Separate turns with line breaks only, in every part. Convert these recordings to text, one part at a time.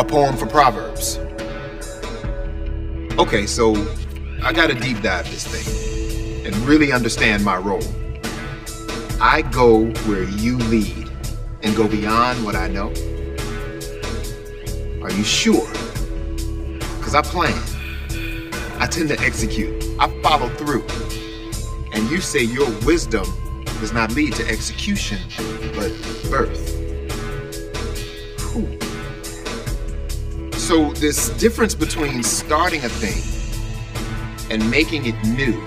a poem for Proverbs. Okay, so I gotta deep dive this thing and really understand my role. I go where you lead and go beyond what I know. Are you sure? Because I plan. I tend to execute. I follow through. And you say your wisdom does not lead to execution, but birth. So, this difference between starting a thing and making it new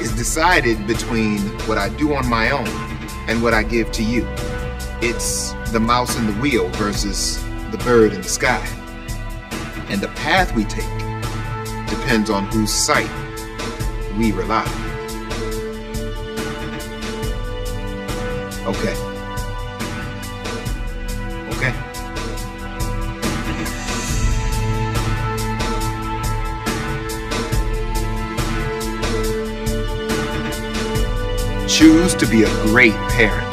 is decided between what I do on my own and what I give to you. It's the mouse in the wheel versus the bird in the sky. And the path we take depends on whose sight we rely. Okay. Okay. To be a great parent.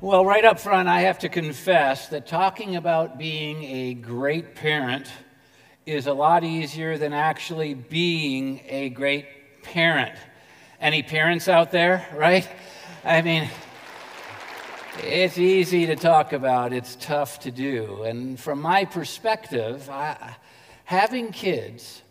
Well, right up front, I have to confess that talking about being a great parent is a lot easier than actually being a great parent. Any parents out there, right? I mean, it's easy to talk about, it's tough to do. And from my perspective, I, having kids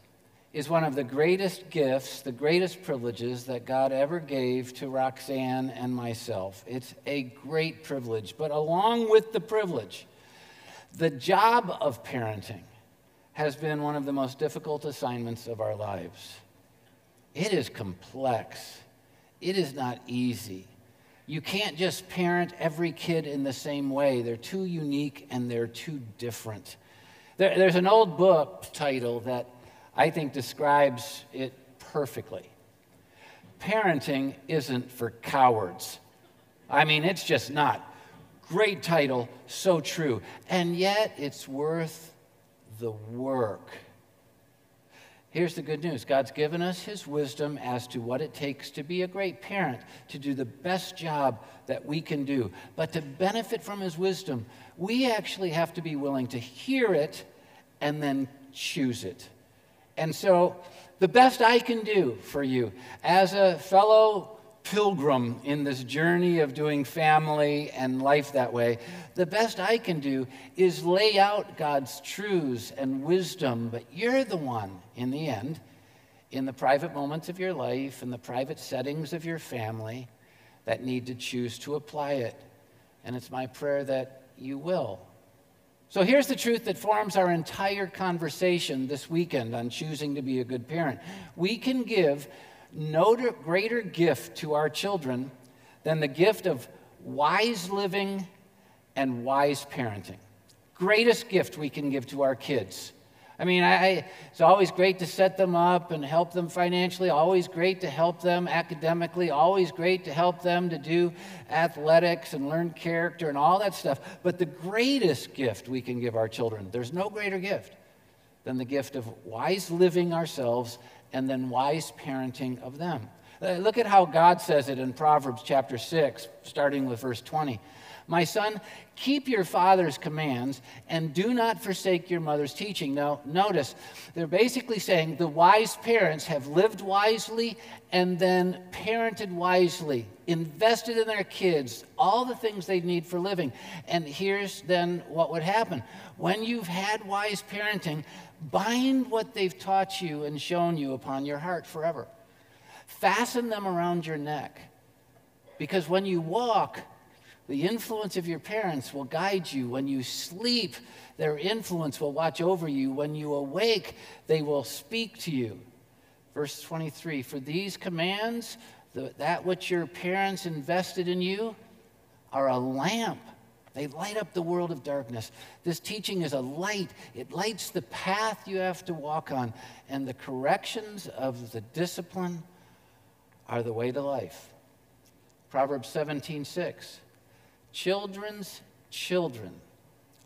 is one of the greatest gifts, the greatest privileges that God ever gave to Roxanne and myself. It's a great privilege. But along with the privilege, the job of parenting has been one of the most difficult assignments of our lives. It is complex, it is not easy. You can't just parent every kid in the same way. They're too unique and they're too different. There, there's an old book title that I think describes it perfectly. Parenting isn't for cowards. I mean, it's just not. Great title, so true. And yet, it's worth the work. Here's the good news God's given us His wisdom as to what it takes to be a great parent, to do the best job that we can do. But to benefit from His wisdom, we actually have to be willing to hear it and then choose it. And so, the best I can do for you as a fellow pilgrim in this journey of doing family and life that way, the best I can do is lay out God's truths and wisdom, but you're the one in the end, in the private moments of your life, in the private settings of your family, that need to choose to apply it. And it's my prayer that you will. So here's the truth that forms our entire conversation this weekend on choosing to be a good parent. We can give no greater gift to our children than the gift of wise living and wise parenting. Greatest gift we can give to our kids. I mean, I, it's always great to set them up and help them financially, always great to help them academically, always great to help them to do athletics and learn character and all that stuff. But the greatest gift we can give our children, there's no greater gift than the gift of wise living ourselves and then wise parenting of them. Uh, look at how God says it in Proverbs chapter 6, starting with verse 20. My son, keep your father's commands and do not forsake your mother's teaching. Now, notice, they're basically saying the wise parents have lived wisely and then parented wisely, invested in their kids, all the things they need for living. And here's then what would happen when you've had wise parenting, bind what they've taught you and shown you upon your heart forever. Fasten them around your neck. Because when you walk, the influence of your parents will guide you. When you sleep, their influence will watch over you. When you awake, they will speak to you. Verse 23 For these commands, the, that which your parents invested in you, are a lamp. They light up the world of darkness. This teaching is a light, it lights the path you have to walk on. And the corrections of the discipline are the way to life. Proverbs 17 6. Children's children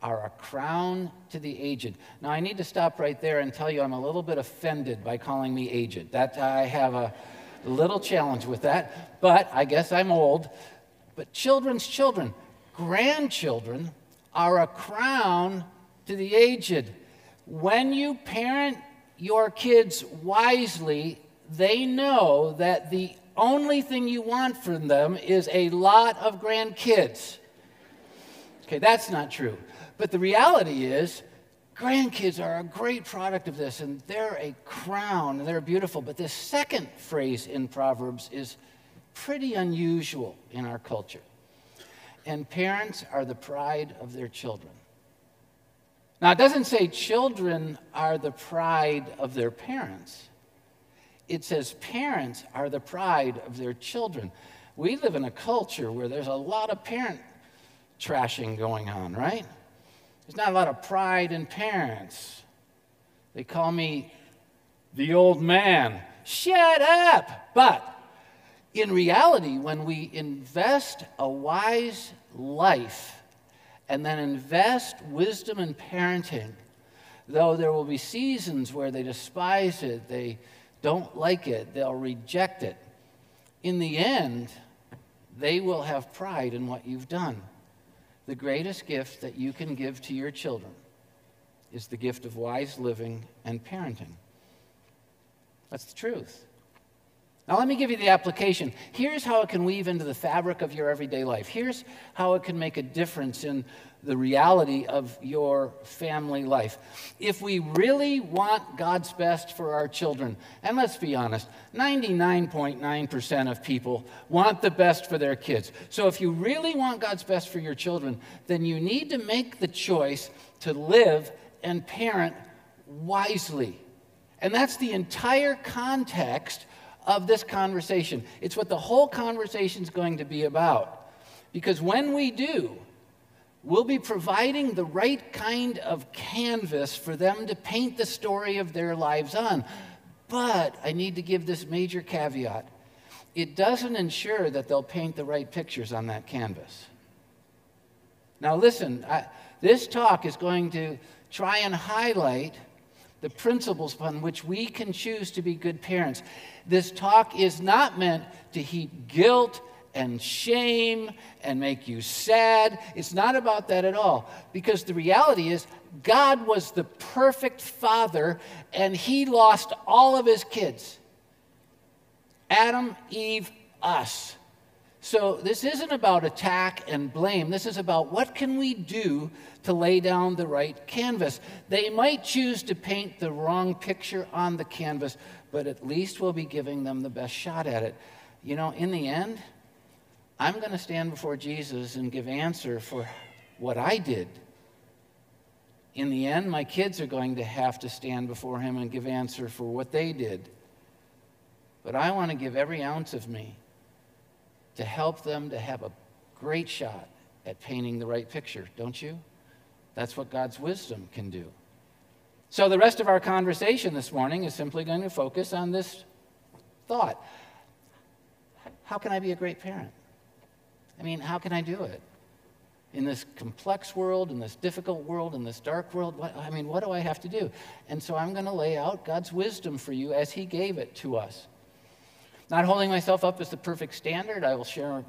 are a crown to the aged. Now, I need to stop right there and tell you I'm a little bit offended by calling me aged. That I have a, little challenge with that, but I guess I'm old. But children's children, grandchildren, are a crown to the aged. When you parent your kids wisely, they know that the only thing you want from them is a lot of grandkids. Okay, that's not true. But the reality is, grandkids are a great product of this, and they're a crown, and they're beautiful. But this second phrase in Proverbs is pretty unusual in our culture. And parents are the pride of their children. Now, it doesn't say children are the pride of their parents. It says parents are the pride of their children. We live in a culture where there's a lot of parent trashing going on, right? There's not a lot of pride in parents. They call me the old man. Shut up! But in reality, when we invest a wise life and then invest wisdom in parenting, though there will be seasons where they despise it, they don't like it, they'll reject it, in the end, they will have pride in what you've done. The greatest gift that you can give to your children is the gift of wise living and parenting. That's the truth. Now, let me give you the application. Here's how it can weave into the fabric of your everyday life. Here's how it can make a difference in the reality of your family life. If we really want God's best for our children, and let's be honest, 99.9% of people want the best for their kids. So if you really want God's best for your children, then you need to make the choice to live and parent wisely. And that's the entire context of this conversation. It's what the whole conversation is going to be about. Because when we do, we'll be providing the right kind of canvas for them to paint the story of their lives on. But I need to give this major caveat it doesn't ensure that they'll paint the right pictures on that canvas. Now, listen, I, this talk is going to try and highlight the principles upon which we can choose to be good parents. This talk is not meant to heap guilt and shame and make you sad. It's not about that at all. Because the reality is, God was the perfect father and he lost all of his kids Adam, Eve, us. So this isn't about attack and blame. This is about what can we do to lay down the right canvas. They might choose to paint the wrong picture on the canvas, but at least we'll be giving them the best shot at it. You know, in the end, I'm going to stand before Jesus and give answer for what I did. In the end, my kids are going to have to stand before him and give answer for what they did. But I want to give every ounce of me to help them to have a great shot at painting the right picture, don't you? That's what God's wisdom can do. So, the rest of our conversation this morning is simply going to focus on this thought How can I be a great parent? I mean, how can I do it? In this complex world, in this difficult world, in this dark world, what, I mean, what do I have to do? And so I'm going to lay out God's wisdom for you as He gave it to us. Not holding myself up as the perfect standard, I will share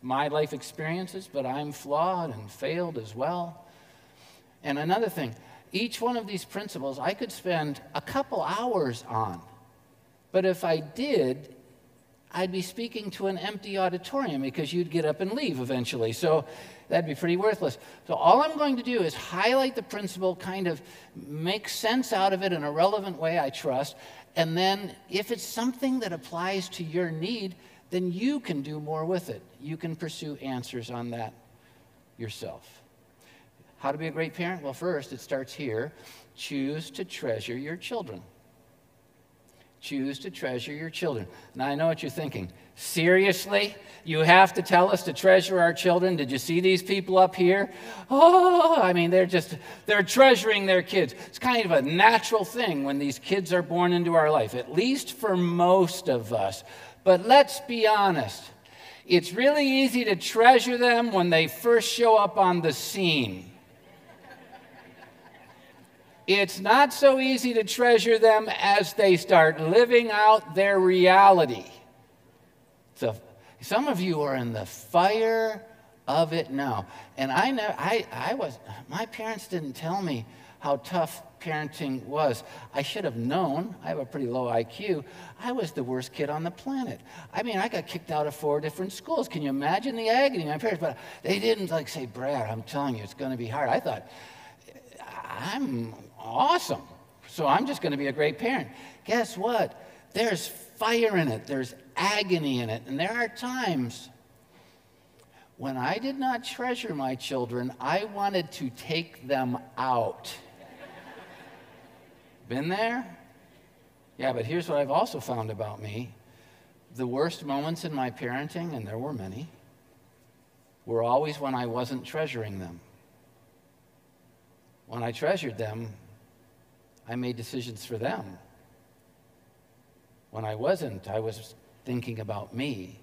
my life experiences, but I'm flawed and failed as well. And another thing, each one of these principles I could spend a couple hours on. But if I did, I'd be speaking to an empty auditorium because you'd get up and leave eventually. So that'd be pretty worthless. So all I'm going to do is highlight the principle, kind of make sense out of it in a relevant way, I trust, and then if it's something that applies to your need, then you can do more with it. You can pursue answers on that yourself. How to be a great parent? Well, first, it starts here. Choose to treasure your children. Choose to treasure your children. Now, I know what you're thinking. Seriously? You have to tell us to treasure our children? Did you see these people up here? Oh, I mean, they're just, they're treasuring their kids. It's kind of a natural thing when these kids are born into our life, at least for most of us. But let's be honest. It's really easy to treasure them when they first show up on the scene. It's not so easy to treasure them as they start living out their reality. So some of you are in the fire of it now. And I know I, I was my parents didn't tell me how tough parenting was. I should have known. I have a pretty low IQ. I was the worst kid on the planet. I mean, I got kicked out of four different schools. Can you imagine the agony my parents? But they didn't like say, Brad, I'm telling you, it's going to be hard. I thought, I'm awesome. So I'm just going to be a great parent. Guess what? There's fire in it, there's agony in it. And there are times when I did not treasure my children, I wanted to take them out. Been there? Yeah, but here's what I've also found about me the worst moments in my parenting, and there were many, were always when I wasn't treasuring them. When I treasured them, I made decisions for them. When I wasn't, I was thinking about me.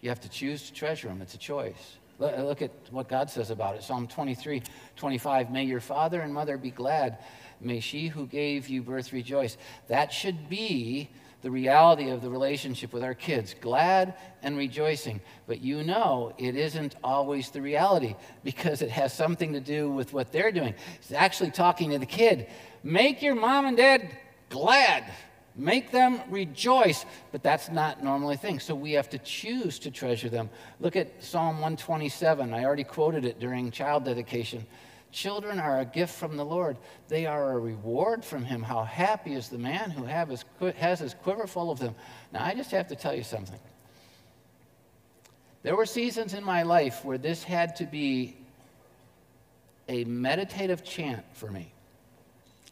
You have to choose to treasure them, it's a choice. Look at what God says about it. Psalm 23, 25. May your father and mother be glad. May she who gave you birth rejoice. That should be the reality of the relationship with our kids glad and rejoicing. But you know it isn't always the reality because it has something to do with what they're doing. It's actually talking to the kid. Make your mom and dad glad. Make them rejoice, but that's not normally a thing. So we have to choose to treasure them. Look at Psalm 127. I already quoted it during child dedication. Children are a gift from the Lord. They are a reward from Him. How happy is the man who his, has his quiver full of them. Now, I just have to tell you something. There were seasons in my life where this had to be a meditative chant for me.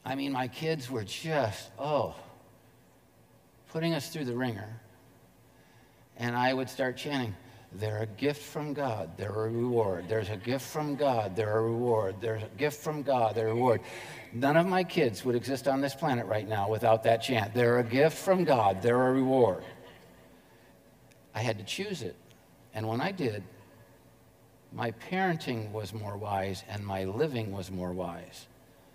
I mean, my kids were just, oh, putting us through the wringer. And I would start chanting, They're a gift from God, they're a reward. There's a gift from God, they're a reward. There's a gift from God, they're a reward. None of my kids would exist on this planet right now without that chant. They're a gift from God, they're a reward. I had to choose it. And when I did, my parenting was more wise and my living was more wise.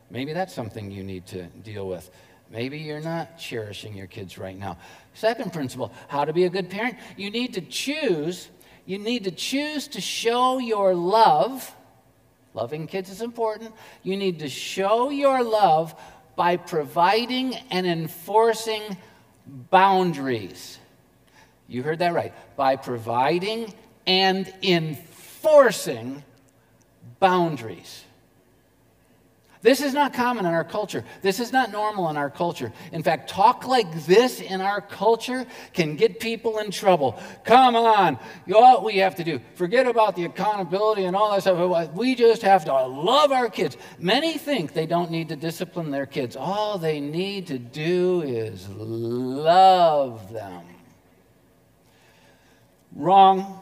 Maybe that's something you need to deal with. Maybe you're not cherishing your kids right now. Second principle how to be a good parent. You need to choose, you need to choose to show your love. Loving kids is important. You need to show your love by providing and enforcing boundaries. You heard that right. By providing and enforcing boundaries. This is not common in our culture. This is not normal in our culture. In fact, talk like this in our culture can get people in trouble. Come on, all we have to do, forget about the accountability and all that stuff. We just have to love our kids. Many think they don't need to discipline their kids. All they need to do is love them. Wrong.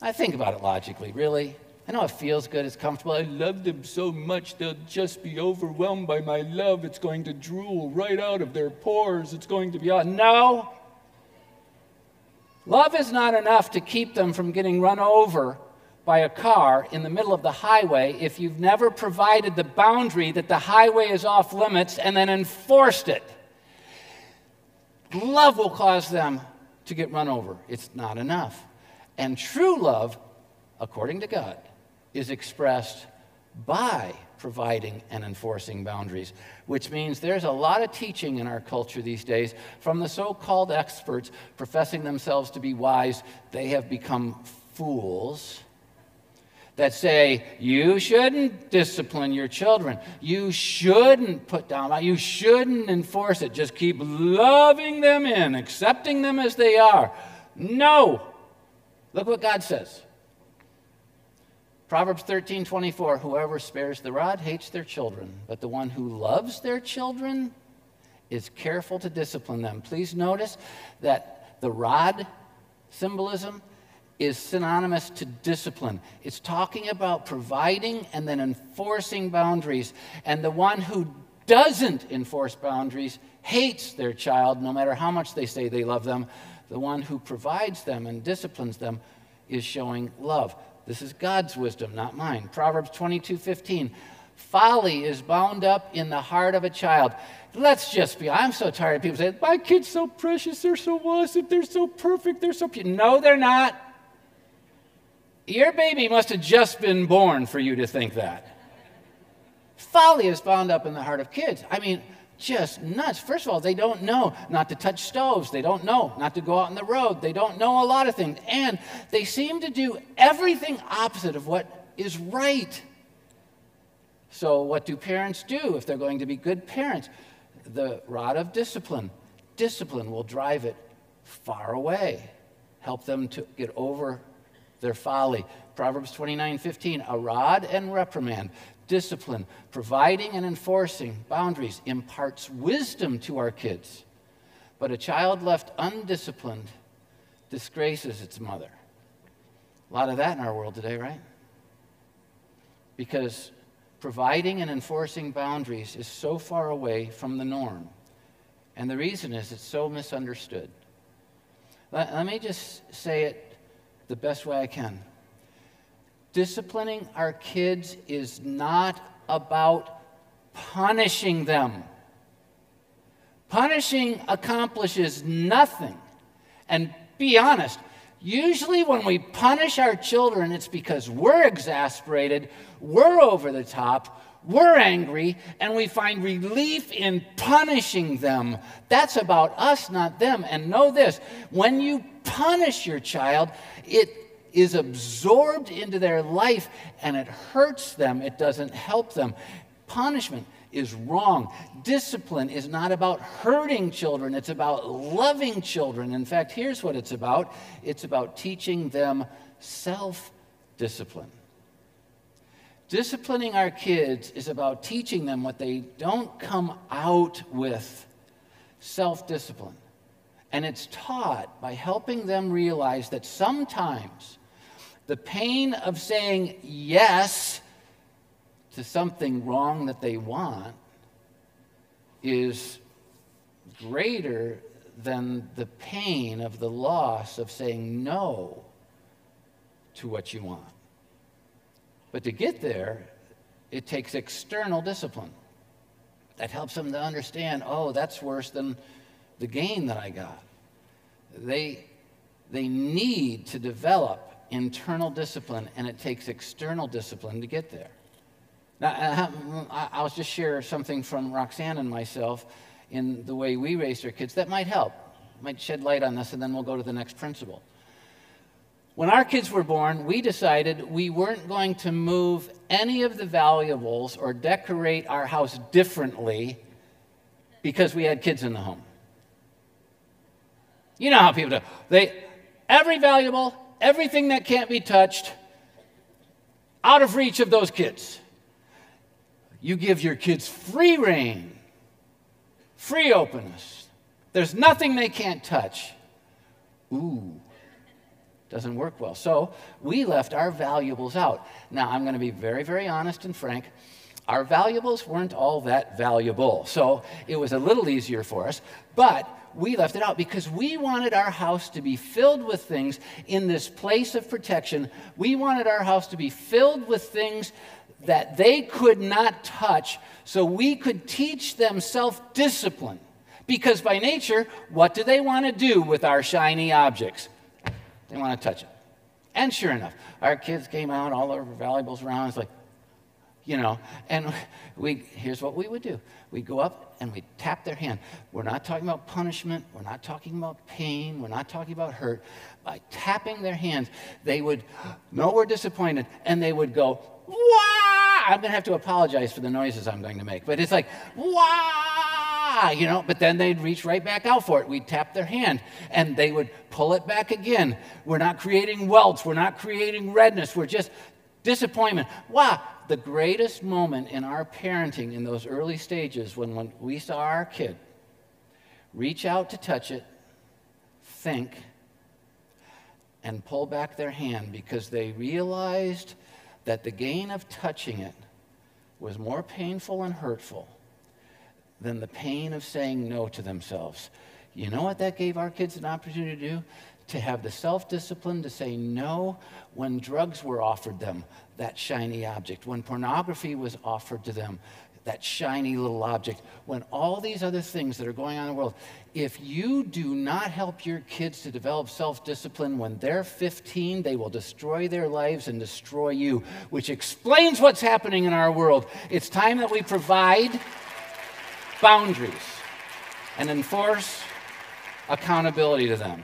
I think about it logically, really. I know it feels good, it's comfortable. I love them so much, they'll just be overwhelmed by my love. It's going to drool right out of their pores. It's going to be out. No! Love is not enough to keep them from getting run over by a car in the middle of the highway if you've never provided the boundary that the highway is off limits and then enforced it. Love will cause them to get run over. It's not enough. And true love, according to God, is expressed by providing and enforcing boundaries, which means there's a lot of teaching in our culture these days from the so called experts professing themselves to be wise. They have become fools that say you shouldn't discipline your children. You shouldn't put down, you shouldn't enforce it. Just keep loving them in, accepting them as they are. No. Look what God says. Proverbs 13, 24, whoever spares the rod hates their children, but the one who loves their children is careful to discipline them. Please notice that the rod symbolism is synonymous to discipline. It's talking about providing and then enforcing boundaries. And the one who doesn't enforce boundaries hates their child, no matter how much they say they love them. The one who provides them and disciplines them is showing love. This is God's wisdom, not mine. Proverbs 22 15. Folly is bound up in the heart of a child. Let's just be, I'm so tired of people saying, my kid's so precious, they're so awesome, they're so perfect, they're so. No, they're not. Your baby must have just been born for you to think that. Folly is bound up in the heart of kids. I mean, just nuts. First of all, they don't know not to touch stoves. They don't know not to go out on the road. They don't know a lot of things. And they seem to do everything opposite of what is right. So, what do parents do if they're going to be good parents? The rod of discipline. Discipline will drive it far away, help them to get over their folly. Proverbs 29 15, a rod and reprimand, discipline, providing and enforcing boundaries imparts wisdom to our kids. But a child left undisciplined disgraces its mother. A lot of that in our world today, right? Because providing and enforcing boundaries is so far away from the norm. And the reason is it's so misunderstood. Let, let me just say it the best way I can. Disciplining our kids is not about punishing them. Punishing accomplishes nothing. And be honest, usually when we punish our children, it's because we're exasperated, we're over the top, we're angry, and we find relief in punishing them. That's about us, not them. And know this when you punish your child, it is absorbed into their life and it hurts them, it doesn't help them. Punishment is wrong. Discipline is not about hurting children, it's about loving children. In fact, here's what it's about it's about teaching them self discipline. Disciplining our kids is about teaching them what they don't come out with self discipline. And it's taught by helping them realize that sometimes the pain of saying yes to something wrong that they want is greater than the pain of the loss of saying no to what you want. But to get there, it takes external discipline that helps them to understand oh, that's worse than the gain that I got. They, they need to develop internal discipline, and it takes external discipline to get there. Now, I'll just share something from Roxanne and myself in the way we raised our kids that might help, might shed light on this, and then we'll go to the next principle. When our kids were born, we decided we weren't going to move any of the valuables or decorate our house differently because we had kids in the home. You know how people do. They every valuable, everything that can't be touched, out of reach of those kids. You give your kids free rein, free openness. There's nothing they can't touch. Ooh, doesn't work well. So we left our valuables out. Now, I'm going to be very, very honest and frank. Our valuables weren't all that valuable. So it was a little easier for us. But we left it out because we wanted our house to be filled with things in this place of protection. We wanted our house to be filled with things that they could not touch so we could teach them self discipline. Because by nature, what do they want to do with our shiny objects? They want to touch it. And sure enough, our kids came out, all our valuables around. It's like, you know, and we, here's what we would do. We'd go up and we'd tap their hand. We're not talking about punishment. We're not talking about pain. We're not talking about hurt. By tapping their hands, they would know we're disappointed and they would go, wah! I'm going to have to apologize for the noises I'm going to make, but it's like, wah! You know, but then they'd reach right back out for it. We'd tap their hand and they would pull it back again. We're not creating welts. We're not creating redness. We're just disappointment. Wow, the greatest moment in our parenting in those early stages when, when we saw our kid reach out to touch it, think, and pull back their hand because they realized that the gain of touching it was more painful and hurtful than the pain of saying no to themselves. You know what that gave our kids an opportunity to do? To have the self discipline to say no when drugs were offered them, that shiny object, when pornography was offered to them, that shiny little object, when all these other things that are going on in the world, if you do not help your kids to develop self discipline when they're 15, they will destroy their lives and destroy you, which explains what's happening in our world. It's time that we provide boundaries and enforce accountability to them.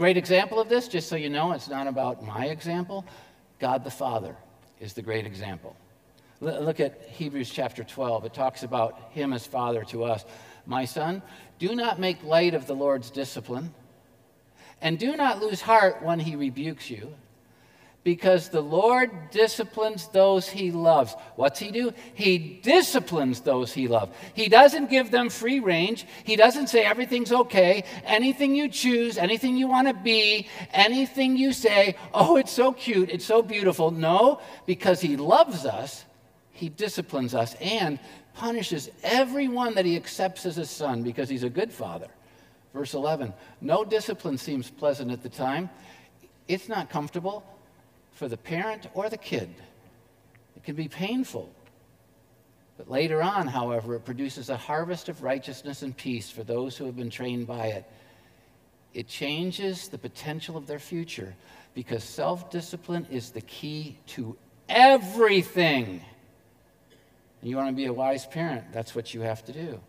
Great example of this, just so you know, it's not about my example. God the Father is the great example. Look at Hebrews chapter 12. It talks about him as father to us. My son, do not make light of the Lord's discipline, and do not lose heart when he rebukes you because the Lord disciplines those he loves. What's he do? He disciplines those he loves. He doesn't give them free range. He doesn't say everything's okay. Anything you choose, anything you want to be, anything you say, oh, it's so cute, it's so beautiful. No, because he loves us, he disciplines us and punishes everyone that he accepts as a son because he's a good father. Verse 11 No discipline seems pleasant at the time, it's not comfortable for the parent or the kid. It can be painful. But later on, however, it produces a harvest of righteousness and peace for those who have been trained by it. It changes the potential of their future because self discipline is the key to everything. You want to be a wise parent, that's what you have to do.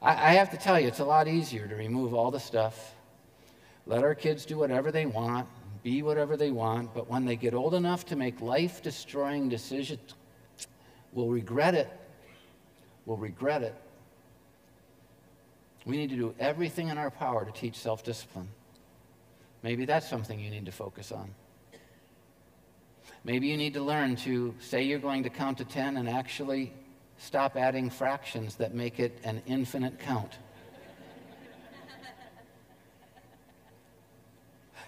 I, I have to tell you, it's a lot easier to remove all the stuff, let our kids do whatever they want, be whatever they want, but when they get old enough to make life destroying decisions, we'll regret it. We'll regret it. We need to do everything in our power to teach self discipline. Maybe that's something you need to focus on. Maybe you need to learn to say you're going to count to 10 and actually stop adding fractions that make it an infinite count.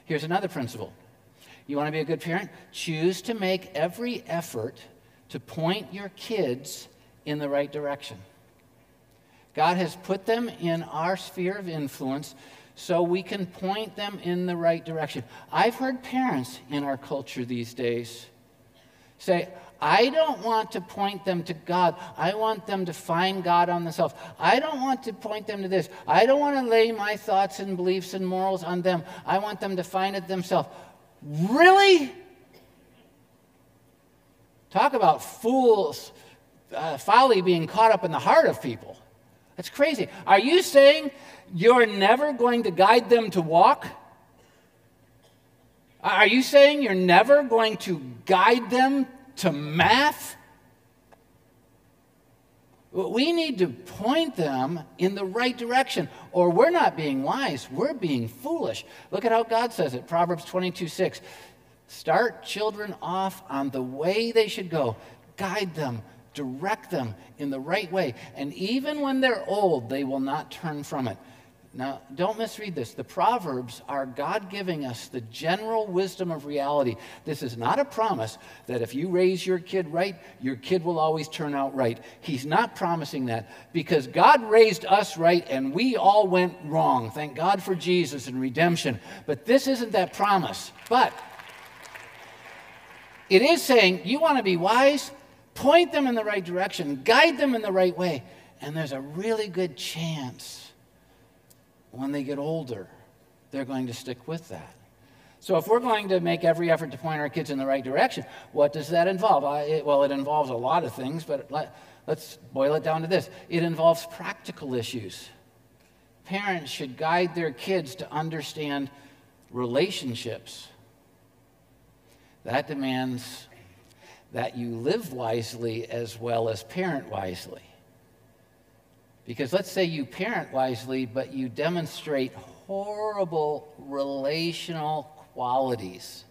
Here's another principle. You want to be a good parent? Choose to make every effort to point your kids in the right direction. God has put them in our sphere of influence so we can point them in the right direction. I've heard parents in our culture these days say, I don't want to point them to God. I want them to find God on themselves. I don't want to point them to this. I don't want to lay my thoughts and beliefs and morals on them. I want them to find it themselves. Really? Talk about fools, uh, folly being caught up in the heart of people. That's crazy. Are you saying you're never going to guide them to walk? Are you saying you're never going to guide them to math. We need to point them in the right direction, or we're not being wise, we're being foolish. Look at how God says it Proverbs 22 6. Start children off on the way they should go, guide them, direct them in the right way, and even when they're old, they will not turn from it. Now, don't misread this. The Proverbs are God giving us the general wisdom of reality. This is not a promise that if you raise your kid right, your kid will always turn out right. He's not promising that because God raised us right and we all went wrong. Thank God for Jesus and redemption. But this isn't that promise. But it is saying you want to be wise, point them in the right direction, guide them in the right way, and there's a really good chance when they get older, they're going to stick with that. So, if we're going to make every effort to point our kids in the right direction, what does that involve? I, it, well, it involves a lot of things, but let, let's boil it down to this it involves practical issues. Parents should guide their kids to understand relationships. That demands that you live wisely as well as parent wisely. Because let's say you parent wisely, but you demonstrate horrible relational qualities.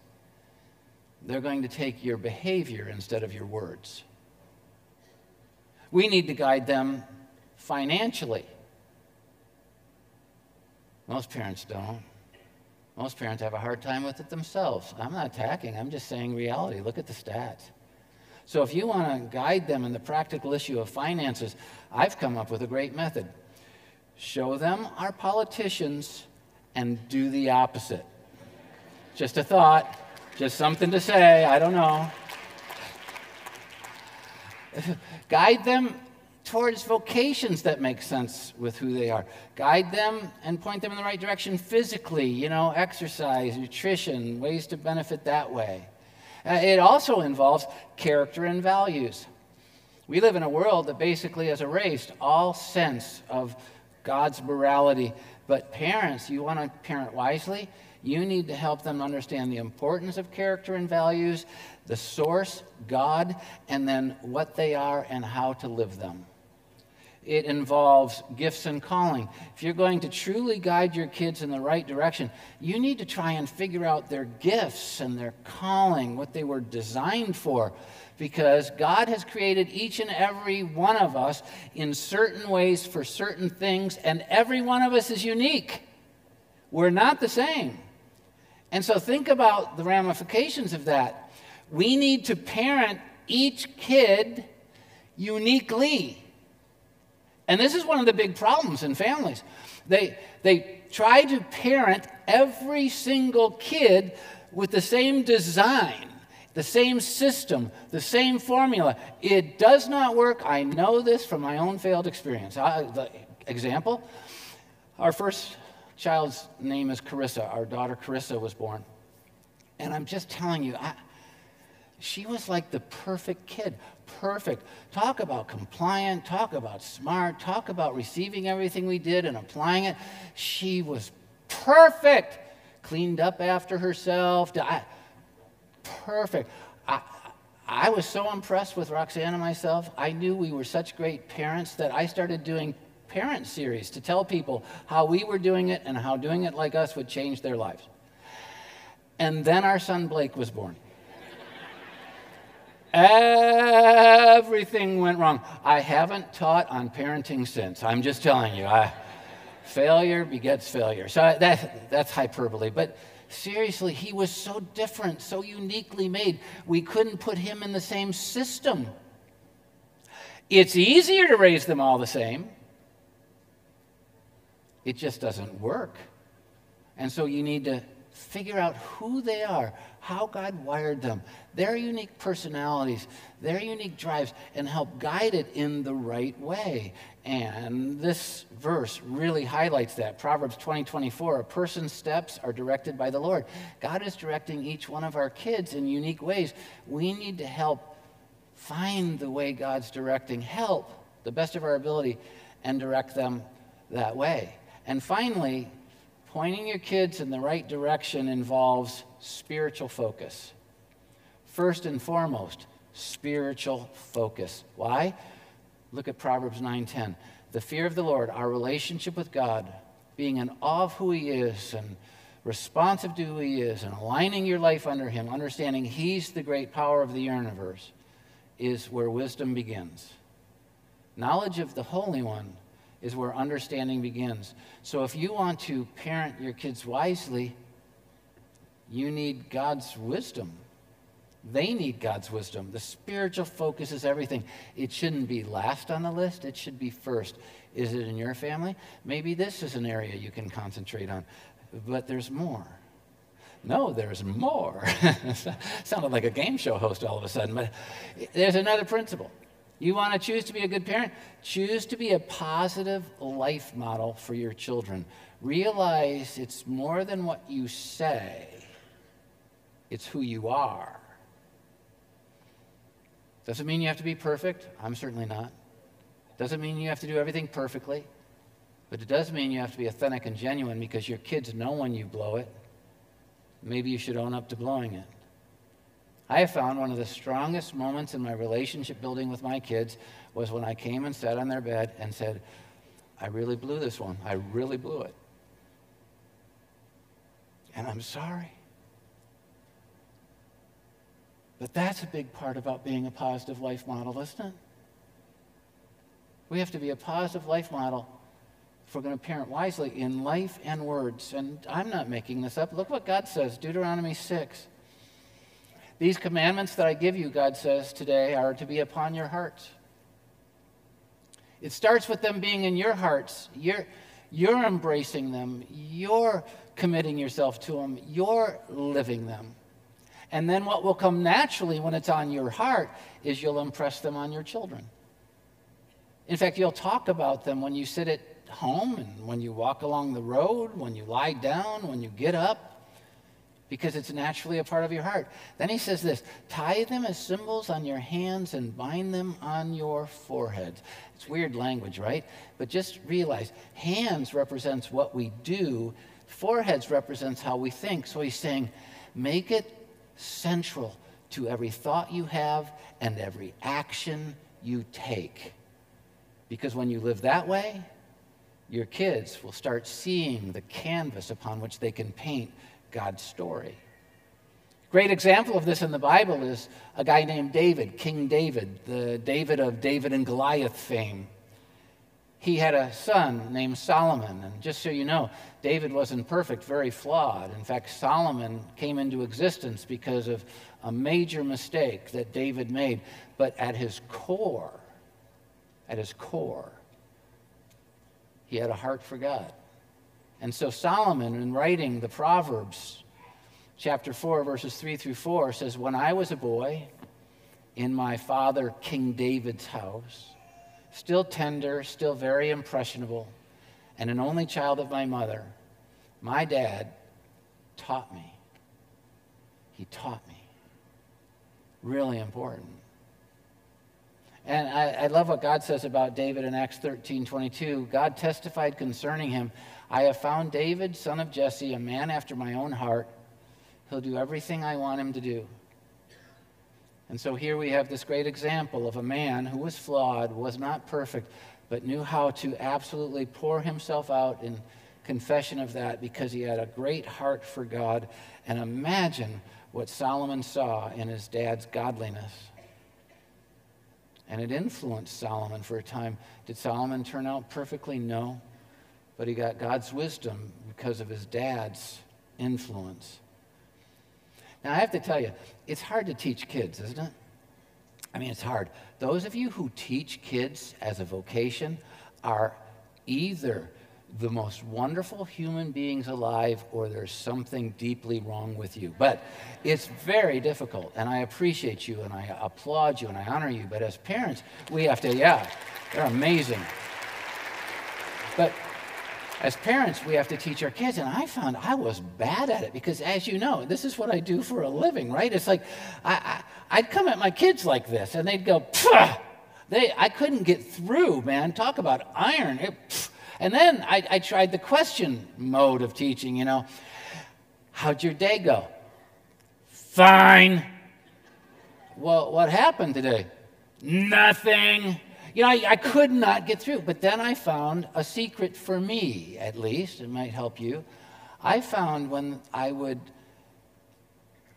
They're going to take your behavior instead of your words. We need to guide them financially. Most parents don't. Most parents have a hard time with it themselves. I'm not attacking, I'm just saying reality. Look at the stats. So if you want to guide them in the practical issue of finances, I've come up with a great method. Show them our politicians and do the opposite. Just a thought, just something to say, I don't know. Guide them towards vocations that make sense with who they are. Guide them and point them in the right direction physically, you know, exercise, nutrition, ways to benefit that way. Uh, it also involves character and values. We live in a world that basically has erased all sense of God's morality. But parents, you want to parent wisely, you need to help them understand the importance of character and values, the source, God, and then what they are and how to live them it involves gifts and calling. If you're going to truly guide your kids in the right direction, you need to try and figure out their gifts and their calling, what they were designed for, because God has created each and every one of us in certain ways for certain things, and every one of us is unique. We're not the same. And so think about the ramifications of that. We need to parent each kid uniquely. And this is one of the big problems in families. They, they try to parent every single kid with the same design, the same system, the same formula. It does not work. I know this from my own failed experience. I, the example our first child's name is Carissa. Our daughter Carissa was born. And I'm just telling you, I, she was like the perfect kid perfect. Talk about compliant, talk about smart, talk about receiving everything we did and applying it. She was perfect. Cleaned up after herself. Perfect. I, I was so impressed with Roxanne and myself. I knew we were such great parents that I started doing parent series to tell people how we were doing it and how doing it like us would change their lives. And then our son Blake was born. Everything went wrong. I haven't taught on parenting since. I'm just telling you. I, failure begets failure. So that, that's hyperbole. But seriously, he was so different, so uniquely made. We couldn't put him in the same system. It's easier to raise them all the same, it just doesn't work. And so you need to figure out who they are, how God wired them, their unique personalities, their unique drives, and help guide it in the right way. And this verse really highlights that. Proverbs 20 24, a person's steps are directed by the Lord. God is directing each one of our kids in unique ways. We need to help find the way God's directing, help the best of our ability, and direct them that way. And finally, pointing your kids in the right direction involves spiritual focus. First and foremost, spiritual focus. Why? Look at Proverbs 9:10. The fear of the Lord, our relationship with God, being in awe of who he is and responsive to who he is and aligning your life under him, understanding he's the great power of the universe, is where wisdom begins. Knowledge of the Holy One is where understanding begins. So if you want to parent your kids wisely, you need God's wisdom. They need God's wisdom. The spiritual focus is everything. It shouldn't be last on the list, it should be first. Is it in your family? Maybe this is an area you can concentrate on, but there's more. No, there's more. Sounded like a game show host all of a sudden, but there's another principle. You want to choose to be a good parent? Choose to be a positive life model for your children. Realize it's more than what you say it's who you are. Doesn't mean you have to be perfect. I'm certainly not. Doesn't mean you have to do everything perfectly. But it does mean you have to be authentic and genuine because your kids know when you blow it. Maybe you should own up to blowing it. I found one of the strongest moments in my relationship building with my kids was when I came and sat on their bed and said, I really blew this one. I really blew it. And I'm sorry. But that's a big part about being a positive life model, isn't it? We have to be a positive life model if we're going to parent wisely in life and words. And I'm not making this up. Look what God says Deuteronomy 6. These commandments that I give you, God says today, are to be upon your hearts. It starts with them being in your hearts. You're, you're embracing them. You're committing yourself to them, you're living them. And then what will come naturally when it's on your heart is you'll impress them on your children. In fact, you'll talk about them when you sit at home and when you walk along the road, when you lie down, when you get up, because it's naturally a part of your heart. Then he says this tie them as symbols on your hands and bind them on your foreheads. It's weird language, right? But just realize hands represents what we do, foreheads represents how we think. So he's saying, make it central to every thought you have and every action you take. Because when you live that way, your kids will start seeing the canvas upon which they can paint God's story. Great example of this in the Bible is a guy named David, King David, the David of David and Goliath fame. He had a son named Solomon, and just so you know, David wasn't perfect, very flawed. In fact, Solomon came into existence because of a major mistake that David made. But at his core, at his core, he had a heart for God. And so Solomon, in writing the Proverbs, chapter 4, verses 3 through 4, says, When I was a boy in my father King David's house, still tender, still very impressionable, and an only child of my mother, my dad taught me. He taught me. Really important. And I, I, love what God says about David in Acts 13 22. God testified concerning him I have found David, son of Jesse, a man after my own heart. He'll do everything I want him to do. And so here we have this great example of a man who was flawed, was not perfect, but knew how to absolutely pour himself out in confession of that because he had a great heart for God. And imagine what Solomon saw in his dad's godliness and it influenced Solomon for a time. Did Solomon turn out perfectly? No. But he got God's wisdom because of his dad's influence. Now, I have to tell you, it's hard to teach kids, isn't it? I mean, it's hard. Those of you who teach kids as a vocation are either the most wonderful human beings alive or there's something deeply wrong with you. But it's very difficult, and I appreciate you and I applaud you and I honor you. But as parents, we have to, yeah, they're amazing. But as parents, we have to teach our kids, and I found I was bad at it because, as you know, this is what I do for a living, right? It's like I, I, would come at my kids like this, and they'd go, Pfft! they, I couldn't get through, man. Talk about iron. It, and then I, I tried the question mode of teaching, you know. How'd your day go? Fine. Well, what happened today? Nothing. You know, I, I, could not get through. But then I found a secret for me, at least, it might help you. I found when I would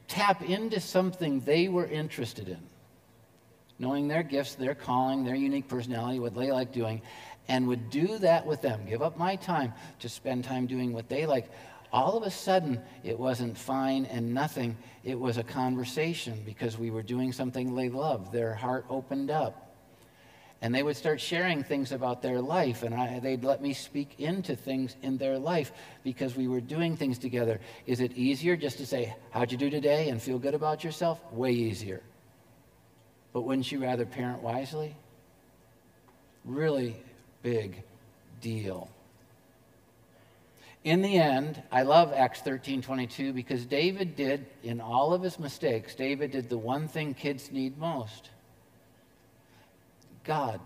tap into something they were interested in, knowing their gifts, their calling, their unique personality, what they like doing, and would do that with them, give up my time to spend time doing what they like, all of a sudden it wasn't fine and nothing. It was a conversation because we were doing something they loved. Their heart opened up. And they would start sharing things about their life, and I, they'd let me speak into things in their life because we were doing things together. Is it easier just to say, How'd you do today? and feel good about yourself? Way easier. But wouldn't you rather parent wisely? Really big deal. In the end, I love Acts 13 22 because David did, in all of his mistakes, David did the one thing kids need most God.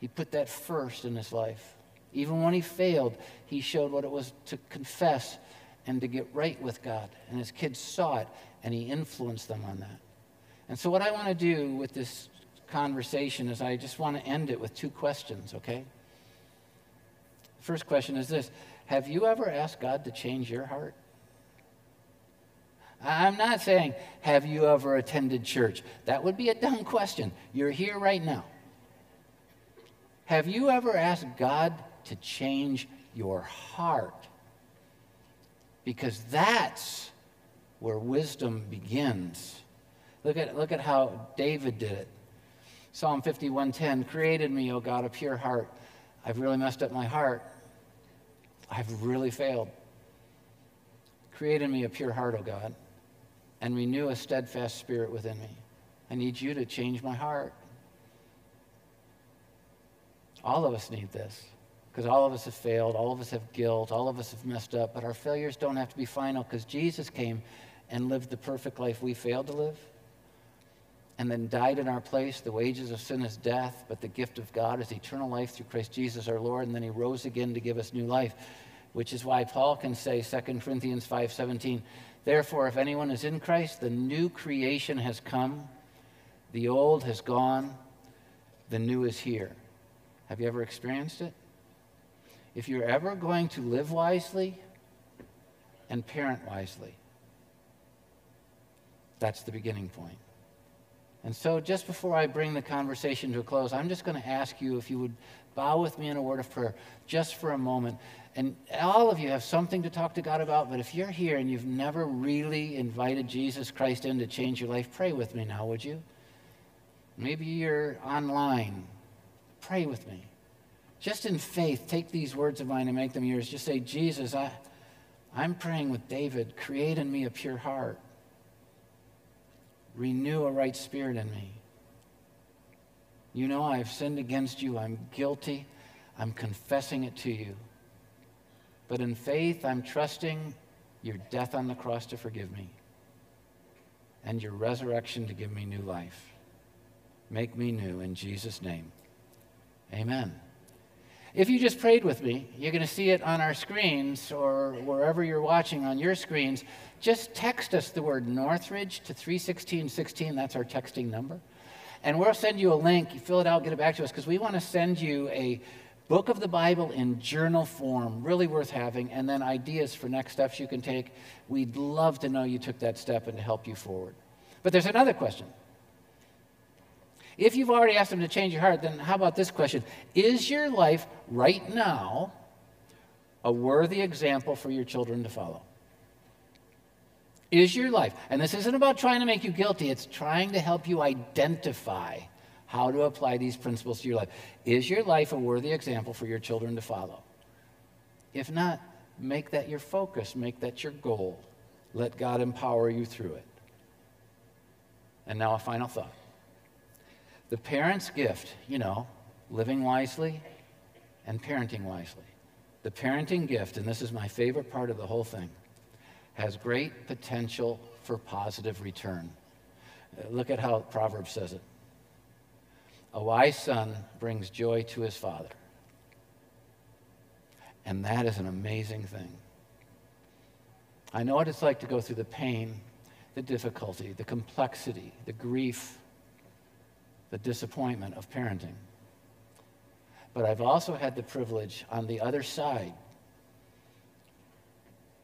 He put that first in his life. Even when he failed, he showed what it was to confess and to get right with God. And his kids saw it, and he influenced them on that. And so, what I want to do with this conversation is I just want to end it with two questions, okay? First question is this Have you ever asked God to change your heart? I'm not saying, Have you ever attended church? That would be a dumb question. You're here right now. Have you ever asked God to change your heart? Because that's where wisdom begins. Look at, look at how David did it. Psalm 51:10, created me, O God, a pure heart. I've really messed up my heart. I've really failed. Created me a pure heart, O God, and renew a steadfast spirit within me. I need you to change my heart. All of us need this because all of us have failed, all of us have guilt, all of us have messed up, but our failures don't have to be final because Jesus came and lived the perfect life we failed to live and then died in our place. The wages of sin is death, but the gift of God is eternal life through Christ Jesus our Lord, and then he rose again to give us new life, which is why Paul can say 2 Corinthians 5:17, "Therefore if anyone is in Christ, the new creation has come, the old has gone, the new is here." Have you ever experienced it? If you're ever going to live wisely and parent wisely, that's the beginning point. And so, just before I bring the conversation to a close, I'm just going to ask you if you would bow with me in a word of prayer just for a moment. And all of you have something to talk to God about, but if you're here and you've never really invited Jesus Christ in to change your life, pray with me now, would you? Maybe you're online. Pray with me. Just in faith, take these words of mine and make them yours. Just say, Jesus, I, I'm praying with David, create in me a pure heart. Renew a right spirit in me. You know I have sinned against you. I'm guilty. I'm confessing it to you. But in faith, I'm trusting your death on the cross to forgive me and your resurrection to give me new life. Make me new in Jesus' name. Amen. If you just prayed with me, you're going to see it on our screens or wherever you're watching on your screens. Just text us the word Northridge to 31616. That's our texting number. And we'll send you a link. You fill it out, get it back to us because we want to send you a book of the Bible in journal form, really worth having, and then ideas for next steps you can take. We'd love to know you took that step and to help you forward. But there's another question. If you've already asked Him to change your heart, then how about this question? Is your life right now a worthy example for your children to follow? Is your life, and this isn't about trying to make you guilty, it's trying to help you identify how to apply these principles to your life. Is your life a worthy example for your children to follow? If not, make that your focus, make that your goal. Let God empower you through it. And now, a final thought. The parent's gift, you know, living wisely and parenting wisely. The parenting gift, and this is my favorite part of the whole thing, has great potential for positive return. Uh, look at how Proverbs says it. A wise son brings joy to his father. And that is an amazing thing. I know what it's like to go through the pain, the difficulty, the complexity, the grief, the disappointment of parenting. But I've also had the privilege on the other side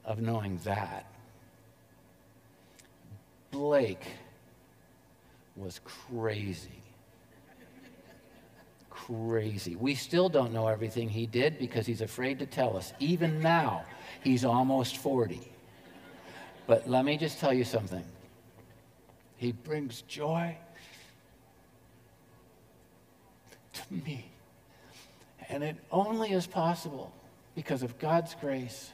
of knowing that. Blake was crazy. Crazy. We still don't know everything he did because he's afraid to tell us. Even now, he's almost 40. But let me just tell you something. He brings joy to me. And it only is possible because of God's grace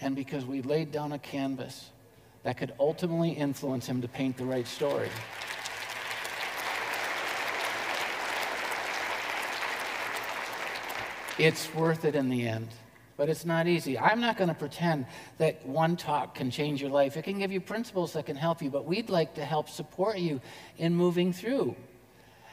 and because we laid down a canvas that could ultimately influence him to paint the right story. It's worth it in the end, but it's not easy. I'm not going to pretend that one talk can change your life. It can give you principles that can help you, but we'd like to help support you in moving through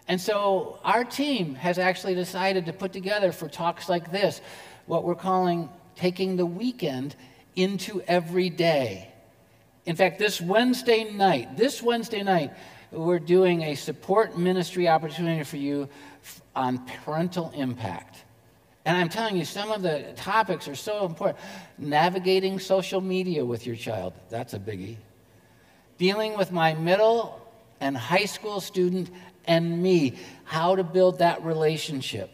and so our team has actually decided to put together for talks like this what we're calling taking the weekend into every day. In fact, this Wednesday night, this Wednesday night, we're doing a support ministry opportunity for you on parental impact. And I'm telling you, some of the topics are so important. Navigating social media with your child, that's a biggie. Dealing with my middle and high school student and me, how to build that relationship.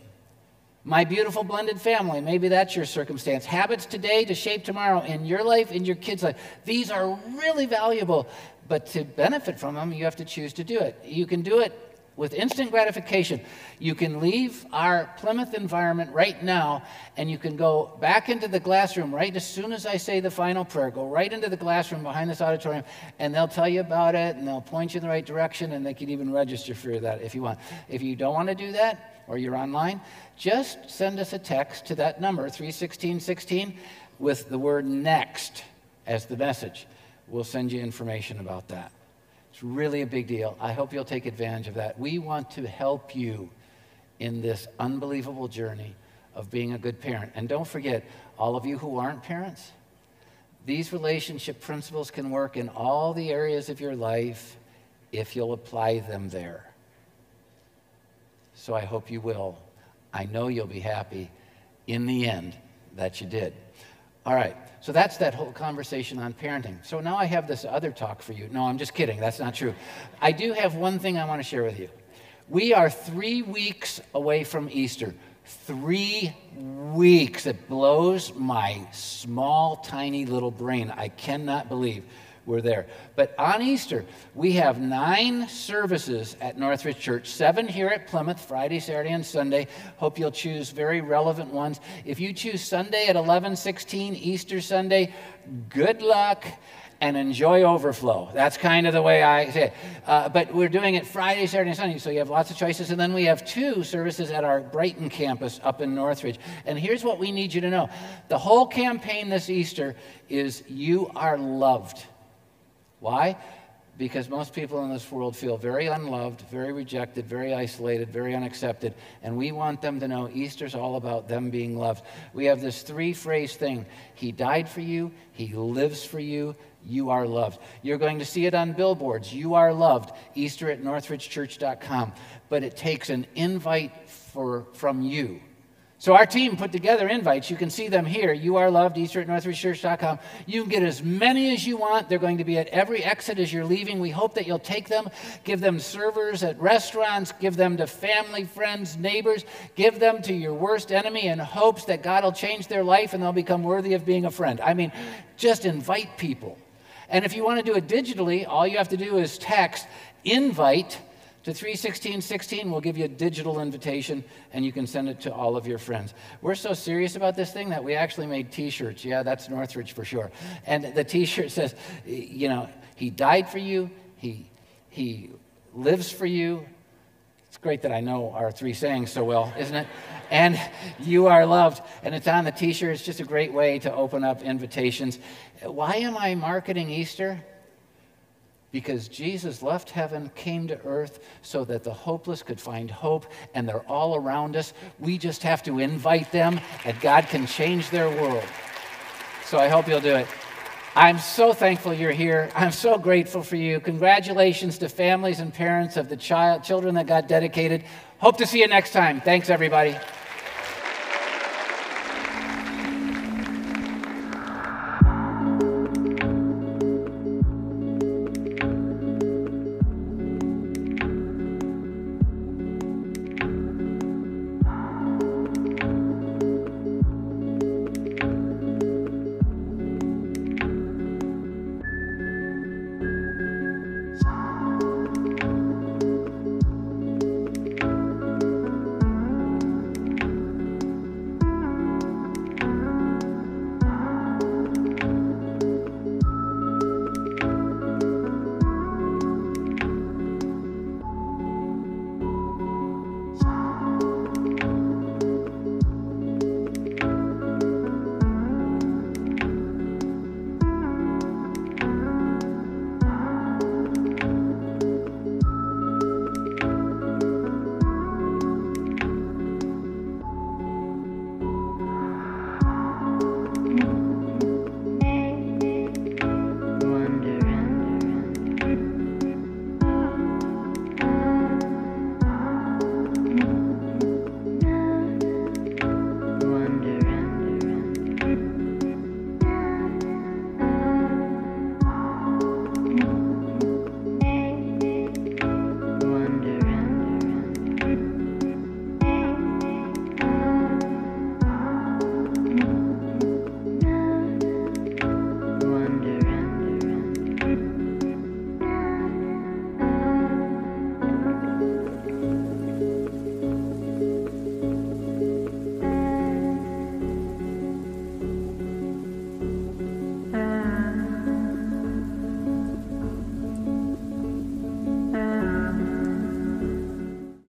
My beautiful blended family, maybe that's your circumstance. Habits today to shape tomorrow in your life, in your kids' life. These are really valuable, but to benefit from them, you have to choose to do it. You can do it with instant gratification. You can leave our Plymouth environment right now and you can go back into the classroom right as soon as I say the final prayer. Go right into the classroom behind this auditorium and they'll tell you about it and they'll point you in the right direction and they can even register for that if you want. If you don't want to do that or you're online, just send us a text to that number, 31616, with the word next as the message. We'll send you information about that. Really a big deal. I hope you'll take advantage of that. We want to help you in this unbelievable journey of being a good parent. And don't forget, all of you who aren't parents, these relationship principles can work in all the areas of your life if you'll apply them there. So I hope you will. I know you'll be happy in the end that you did. All right. So that's that whole conversation on parenting. So now I have this other talk for you. No, I'm just kidding. That's not true. I do have one thing I want to share with you. We are three weeks away from Easter. Three weeks. It blows my small, tiny little brain. I cannot believe we're there. But on Easter, we have nine services at Northridge Church, seven here at Plymouth, Friday, Saturday, and Sunday. Hope you'll choose very relevant ones. If you choose Sunday at 11:16, Easter Sunday, good luck and enjoy overflow. That's kind of the way I say it. Uh, but we're doing it Friday, Saturday, and Sunday, so you have lots of choices. And then we have two services at our Brighton campus up in Northridge. And here's what we need you to know the whole campaign this Easter is you are loved. Why? Because most people in this world feel very unloved, very rejected, very isolated, very unaccepted. And we want them to know Easter's all about them being loved. We have this three phrase thing He died for you, He lives for you, you are loved. You're going to see it on billboards. You are loved. Easter at northridgechurch.com. But it takes an invite for, from you. So our team put together invites. You can see them here. You are loved, Easter at northridgechurch.com. You can get as many as you want. They're going to be at every exit as you're leaving. We hope that you'll take them, give them servers at restaurants, give them to family, friends, neighbors, give them to your worst enemy in hopes that God will change their life and they'll become worthy of being a friend. I mean, just invite people. And if you want to do it digitally, all you have to do is text invite to 31616. We'll give you a digital invitation and you can send it to all of your friends. We're so serious about this thing that we actually made t shirts. Yeah, that's Northridge for sure. And the t shirt says, you know, He died for you, He, he lives for you. It's great that I know our three sayings so well, isn't it? and you are loved. And it's on the t shirt. It's just a great way to open up invitations. Why am I marketing Easter? Because Jesus left heaven, came to earth so that the hopeless could find hope, and they're all around us. We just have to invite them, and God can change their world. So I hope you'll do it. I'm so thankful you're here. I'm so grateful for you. Congratulations to families and parents of the child, children that got dedicated. Hope to see you next time. Thanks, everybody.